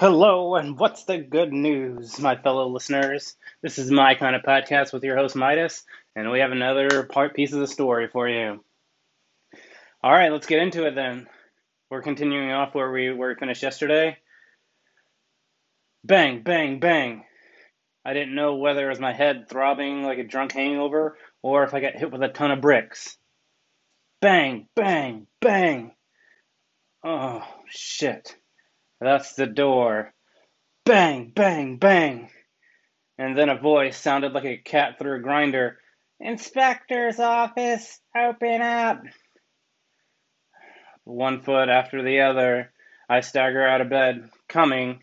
Hello, and what's the good news, my fellow listeners? This is my kind of podcast with your host Midas, and we have another part piece of the story for you. All right, let's get into it then. We're continuing off where we where we finished yesterday. Bang, bang, bang. I didn't know whether it was my head throbbing like a drunk hangover or if I got hit with a ton of bricks. Bang, bang, bang. Oh, shit. That's the door. Bang, bang, bang. And then a voice sounded like a cat through a grinder. Inspector's office, open up. One foot after the other, I stagger out of bed, coming,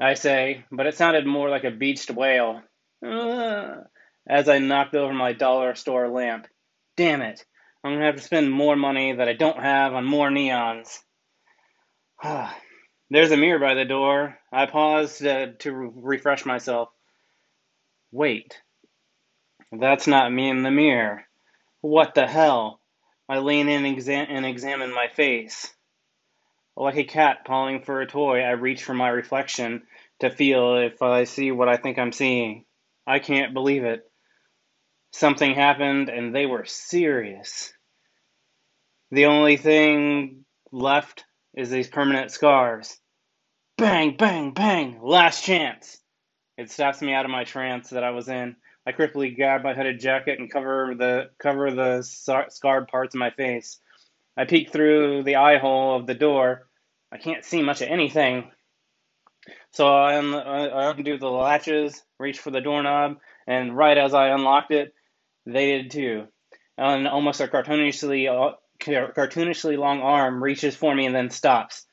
I say, but it sounded more like a beached whale. as I knocked over my dollar store lamp. Damn it. I'm to have to spend more money that I don't have on more neons. Ah. There's a mirror by the door. I paused uh, to refresh myself. Wait. That's not me in the mirror. What the hell? I lean in exa- and examine my face. Like a cat calling for a toy, I reach for my reflection to feel if I see what I think I'm seeing. I can't believe it. Something happened and they were serious. The only thing left is these permanent scars. Bang, bang, bang! Last chance! It stops me out of my trance that I was in. I quickly grab my hooded jacket and cover the cover the scarred parts of my face. I peek through the eye hole of the door. I can't see much of anything. So I, un- I undo the latches, reach for the doorknob, and right as I unlocked it, they did too. And almost a cartoonishly uh, cartoonishly long arm reaches for me and then stops.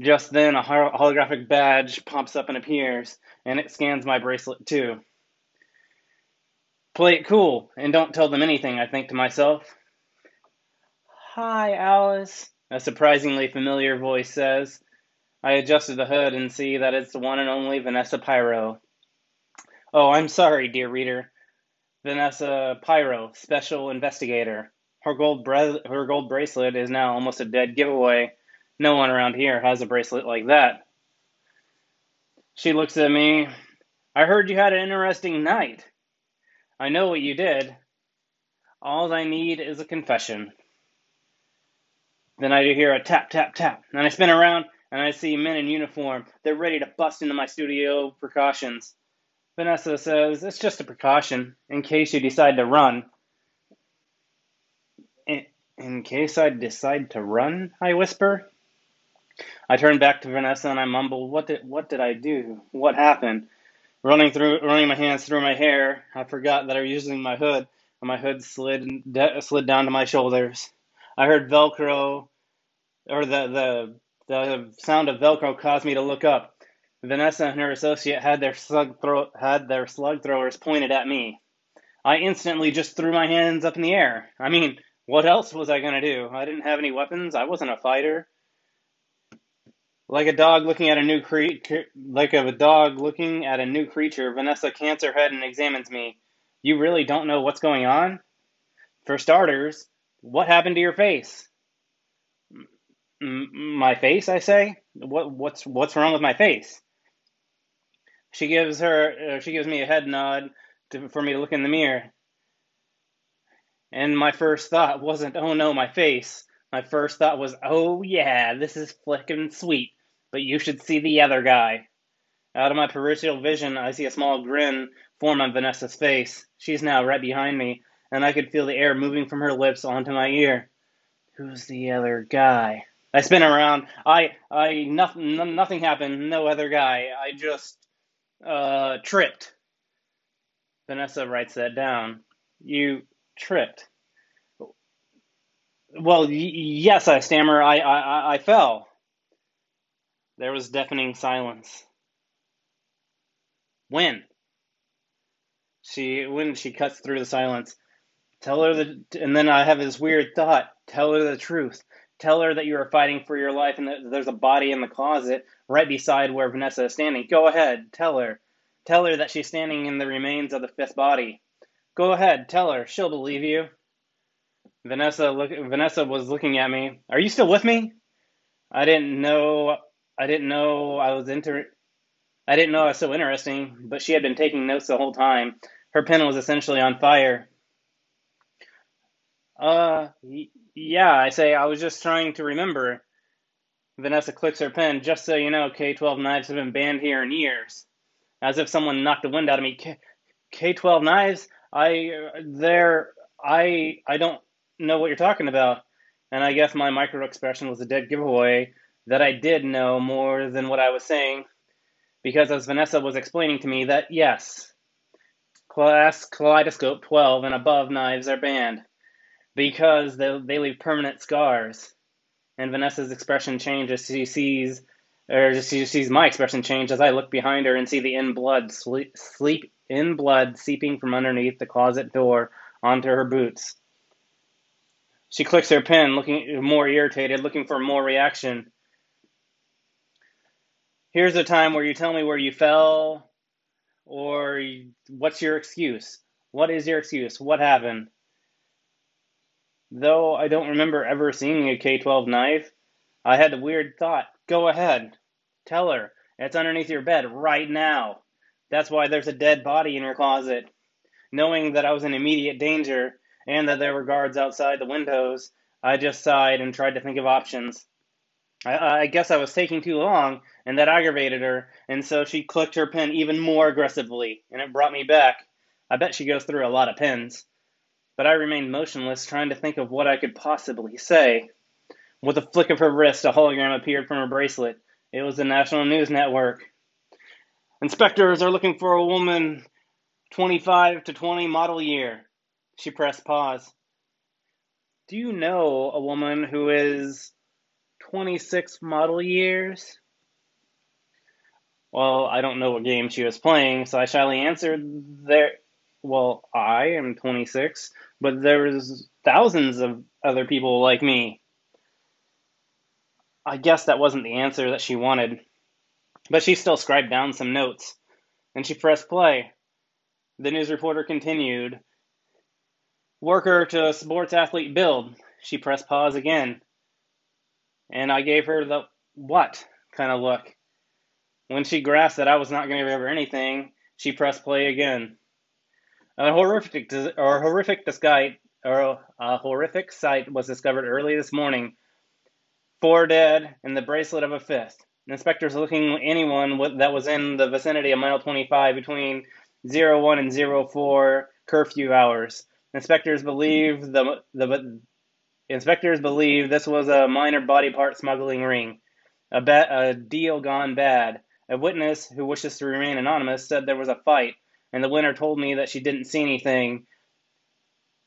Just then, a holographic badge pops up and appears, and it scans my bracelet too. Play it cool and don't tell them anything, I think to myself. Hi, Alice, a surprisingly familiar voice says. I adjusted the hood and see that it's the one and only Vanessa Pyro. Oh, I'm sorry, dear reader. Vanessa Pyro, Special Investigator. Her gold bre- her gold bracelet is now almost a dead giveaway. No one around here has a bracelet like that. She looks at me. I heard you had an interesting night. I know what you did. All I need is a confession. Then I hear a tap, tap, tap, and I spin around and I see men in uniform. They're ready to bust into my studio precautions. Vanessa says, It's just a precaution in case you decide to run. In, case I decide to run, I whisper. I turn back to Vanessa and I mumble, "What did what did I do? What happened?" Running through, running my hands through my hair, I forgot that I was using my hood, and my hood slid slid down to my shoulders. I heard Velcro, or the the the sound of Velcro caused me to look up. Vanessa and her associate had their slug had their slug throwers pointed at me. I instantly just threw my hands up in the air. I mean, what else was I gonna do? I didn't have any weapons. I wasn't a fighter. Like a dog looking at a new cre- like a dog looking at a new creature, Vanessa cants her head and examines me. You really don't know what's going on? For starters, what happened to your face? M- my face, I say. What what's what's wrong with my face? She gives her uh, she gives me a head nod to, for me to look in the mirror. And my first thought wasn't, "Oh no, my face." My first thought was, "Oh yeah, this is flickin' sweet." but you should see the other guy. Out of my peripheral vision, I see a small grin form on Vanessa's face. She's now right behind me, and I could feel the air moving from her lips onto my ear. Who's the other guy? I spin around. I, I, nothing, nothing happened. No other guy. I just, uh, tripped. Vanessa writes that down. You tripped. Well, y- yes, I stammer. I, I, I fell. There was deafening silence. When? She when she cuts through the silence. Tell her the and then I have this weird thought. Tell her the truth. Tell her that you are fighting for your life and that there's a body in the closet right beside where Vanessa is standing. Go ahead, tell her. Tell her that she's standing in the remains of the fifth body. Go ahead, tell her. She'll believe you. Vanessa look Vanessa was looking at me. Are you still with me? I didn't know I didn't know I was inter. I didn't know I was so interesting, but she had been taking notes the whole time. Her pen was essentially on fire. Uh, yeah, I say I was just trying to remember. Vanessa clicks her pen. Just so you know, K-12 knives have been banned here in years. As if someone knocked the wind out of me. K- 12 knives? I, they're, I, I don't know what you're talking about. And I guess my micro expression was a dead giveaway that I did know more than what I was saying. Because as Vanessa was explaining to me that yes, class kaleidoscope 12 and above knives are banned because they, they leave permanent scars. And Vanessa's expression changes. She sees, or she sees my expression change as I look behind her and see the in blood sleep, sleep in blood seeping from underneath the closet door onto her boots. She clicks her pen, looking more irritated, looking for more reaction. Here's a time where you tell me where you fell, or what's your excuse? What is your excuse? What happened? Though I don't remember ever seeing a K 12 knife, I had the weird thought go ahead, tell her, it's underneath your bed right now. That's why there's a dead body in your closet. Knowing that I was in immediate danger and that there were guards outside the windows, I just sighed and tried to think of options. I, I guess I was taking too long, and that aggravated her, and so she clicked her pen even more aggressively, and it brought me back. I bet she goes through a lot of pens but I remained motionless, trying to think of what I could possibly say. With a flick of her wrist, a hologram appeared from her bracelet. It was the National News Network. Inspectors are looking for a woman 25 to 20 model year. She pressed pause. Do you know a woman who is 26 model years? Well, I don't know what game she was playing, so I shyly answered there well, I am 26, but there's thousands of other people like me. I guess that wasn't the answer that she wanted, but she still scribed down some notes, and she pressed play. The news reporter continued. Worker to sports athlete build. She pressed pause again. And I gave her the what kind of look. When she grasped that I was not going to give her anything, she pressed play again. A horrific or horrific disguise or a horrific sight was discovered early this morning. Four dead and the bracelet of a fifth. Inspectors looking anyone that was in the vicinity of mile 25 between 01 and 04 curfew hours. Inspectors believe the the inspectors believe this was a minor body part smuggling ring, a, bet, a deal gone bad. A witness who wishes to remain anonymous said there was a fight and the winner told me that she didn't see anything,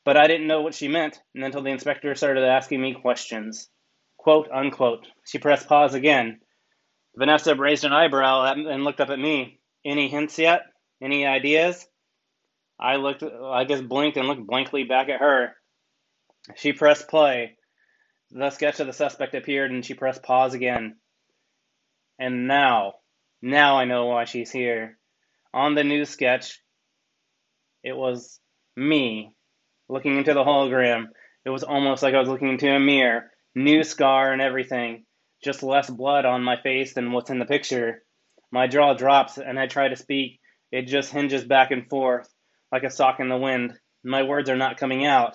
but I didn't know what she meant until the inspector started asking me questions. Quote unquote. She pressed pause again. Vanessa raised an eyebrow and looked up at me. Any hints yet? Any ideas? I looked, I just blinked and looked blankly back at her. She pressed play. The sketch of the suspect appeared and she pressed pause again. And now, now I know why she's here on the news sketch, it was me looking into the hologram. It was almost like I was looking into a mirror. New scar and everything. Just less blood on my face than what's in the picture. My jaw drops and I try to speak. It just hinges back and forth like a sock in the wind. My words are not coming out.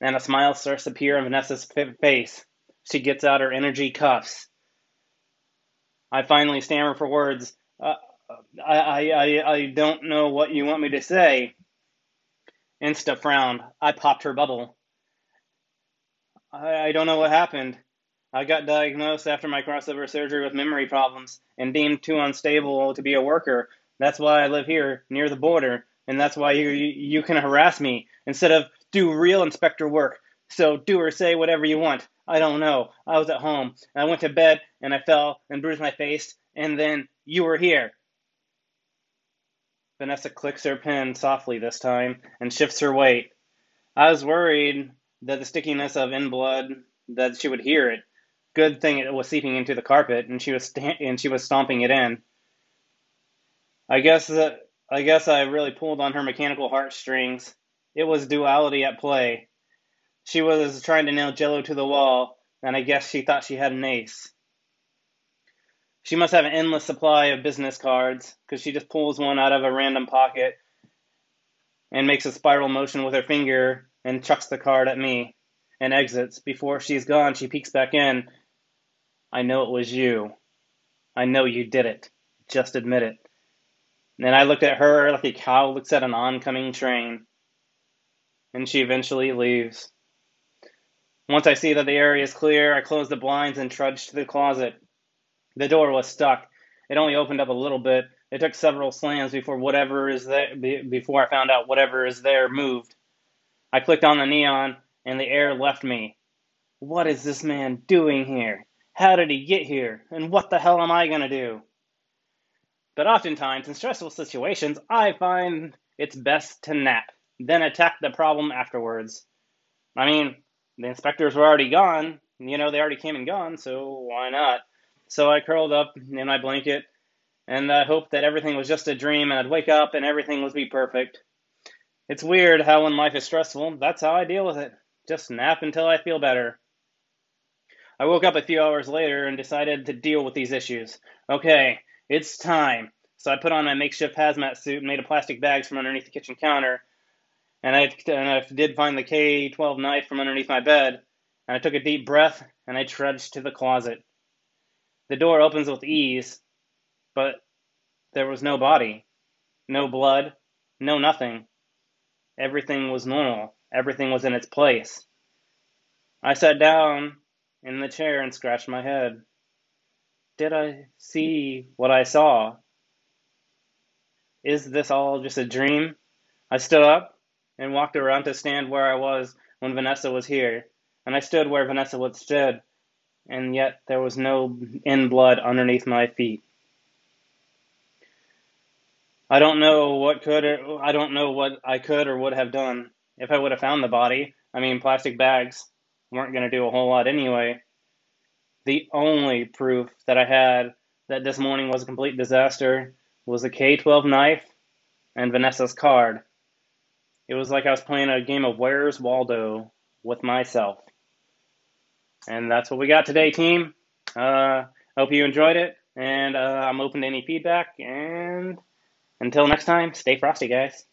And a smile starts to appear on Vanessa's face. She gets out her energy cuffs. I finally stammer for words. Uh, I, I, I don't know what you want me to say. Insta frowned. I popped her bubble. I, I don't know what happened. I got diagnosed after my crossover surgery with memory problems and deemed too unstable to be a worker. That's why I live here near the border, and that's why you, you, can harass me instead of do real inspector work. So do or say whatever you want. I don't know. I was at home. I went to bed and I fell and bruised my face, and then you were here. Vanessa clicks her pen softly this time and shifts her weight. I was worried that the stickiness of in blood that she would hear it. Good thing it was seeping into the carpet, and she was sta- and she was stomping it in. I guess I guess I really pulled on her mechanical heartstrings. It was duality at play. She was trying to nail Jello to the wall, and I guess she thought she had an ace. She must have an endless supply of business cards because she just pulls one out of a random pocket and makes a spiral motion with her finger and chucks the card at me and exits. Before she's gone, she peeks back in. I know it was you. I know you did it. Just admit it. And then I looked at her like a cow looks at an oncoming train. And she eventually leaves. Once I see that the area is clear, I close the blinds and trudge to the closet. The door was stuck. It only opened up a little bit. It took several slams before whatever is there before I found out whatever is there moved. I clicked on the neon and the air left me. What is this man doing here? How did he get here? And what the hell am I going to do? But oftentimes, in stressful situations, I find it's best to nap, then attack the problem afterwards. I mean, the inspectors were already gone. You know, they already came and gone, so why not? So I curled up in my blanket and I hoped that everything was just a dream and I'd wake up and everything would be perfect. It's weird how when life is stressful, that's how I deal with it. Just nap until I feel better. I woke up a few hours later and decided to deal with these issues. Okay, it's time. So I put on my makeshift hazmat suit and made a plastic bags from underneath the kitchen counter. And I, and I did find the K 12 knife from underneath my bed. And I took a deep breath and I trudged to the closet. The door opens with ease, but there was no body, no blood, no nothing. Everything was normal. Everything was in its place. I sat down in the chair and scratched my head. Did I see what I saw? Is this all just a dream? I stood up and walked around to stand where I was when Vanessa was here, and I stood where Vanessa would stood and yet there was no in blood underneath my feet. I don't know what could or, I don't know what I could or would have done if I would have found the body. I mean, plastic bags weren't going to do a whole lot anyway. The only proof that I had that this morning was a complete disaster was a K 12 knife and Vanessa's card. It was like I was playing a game of Where's Waldo with myself. And that's what we got today, team. Uh, hope you enjoyed it, and uh, I'm open to any feedback. And until next time, stay frosty, guys.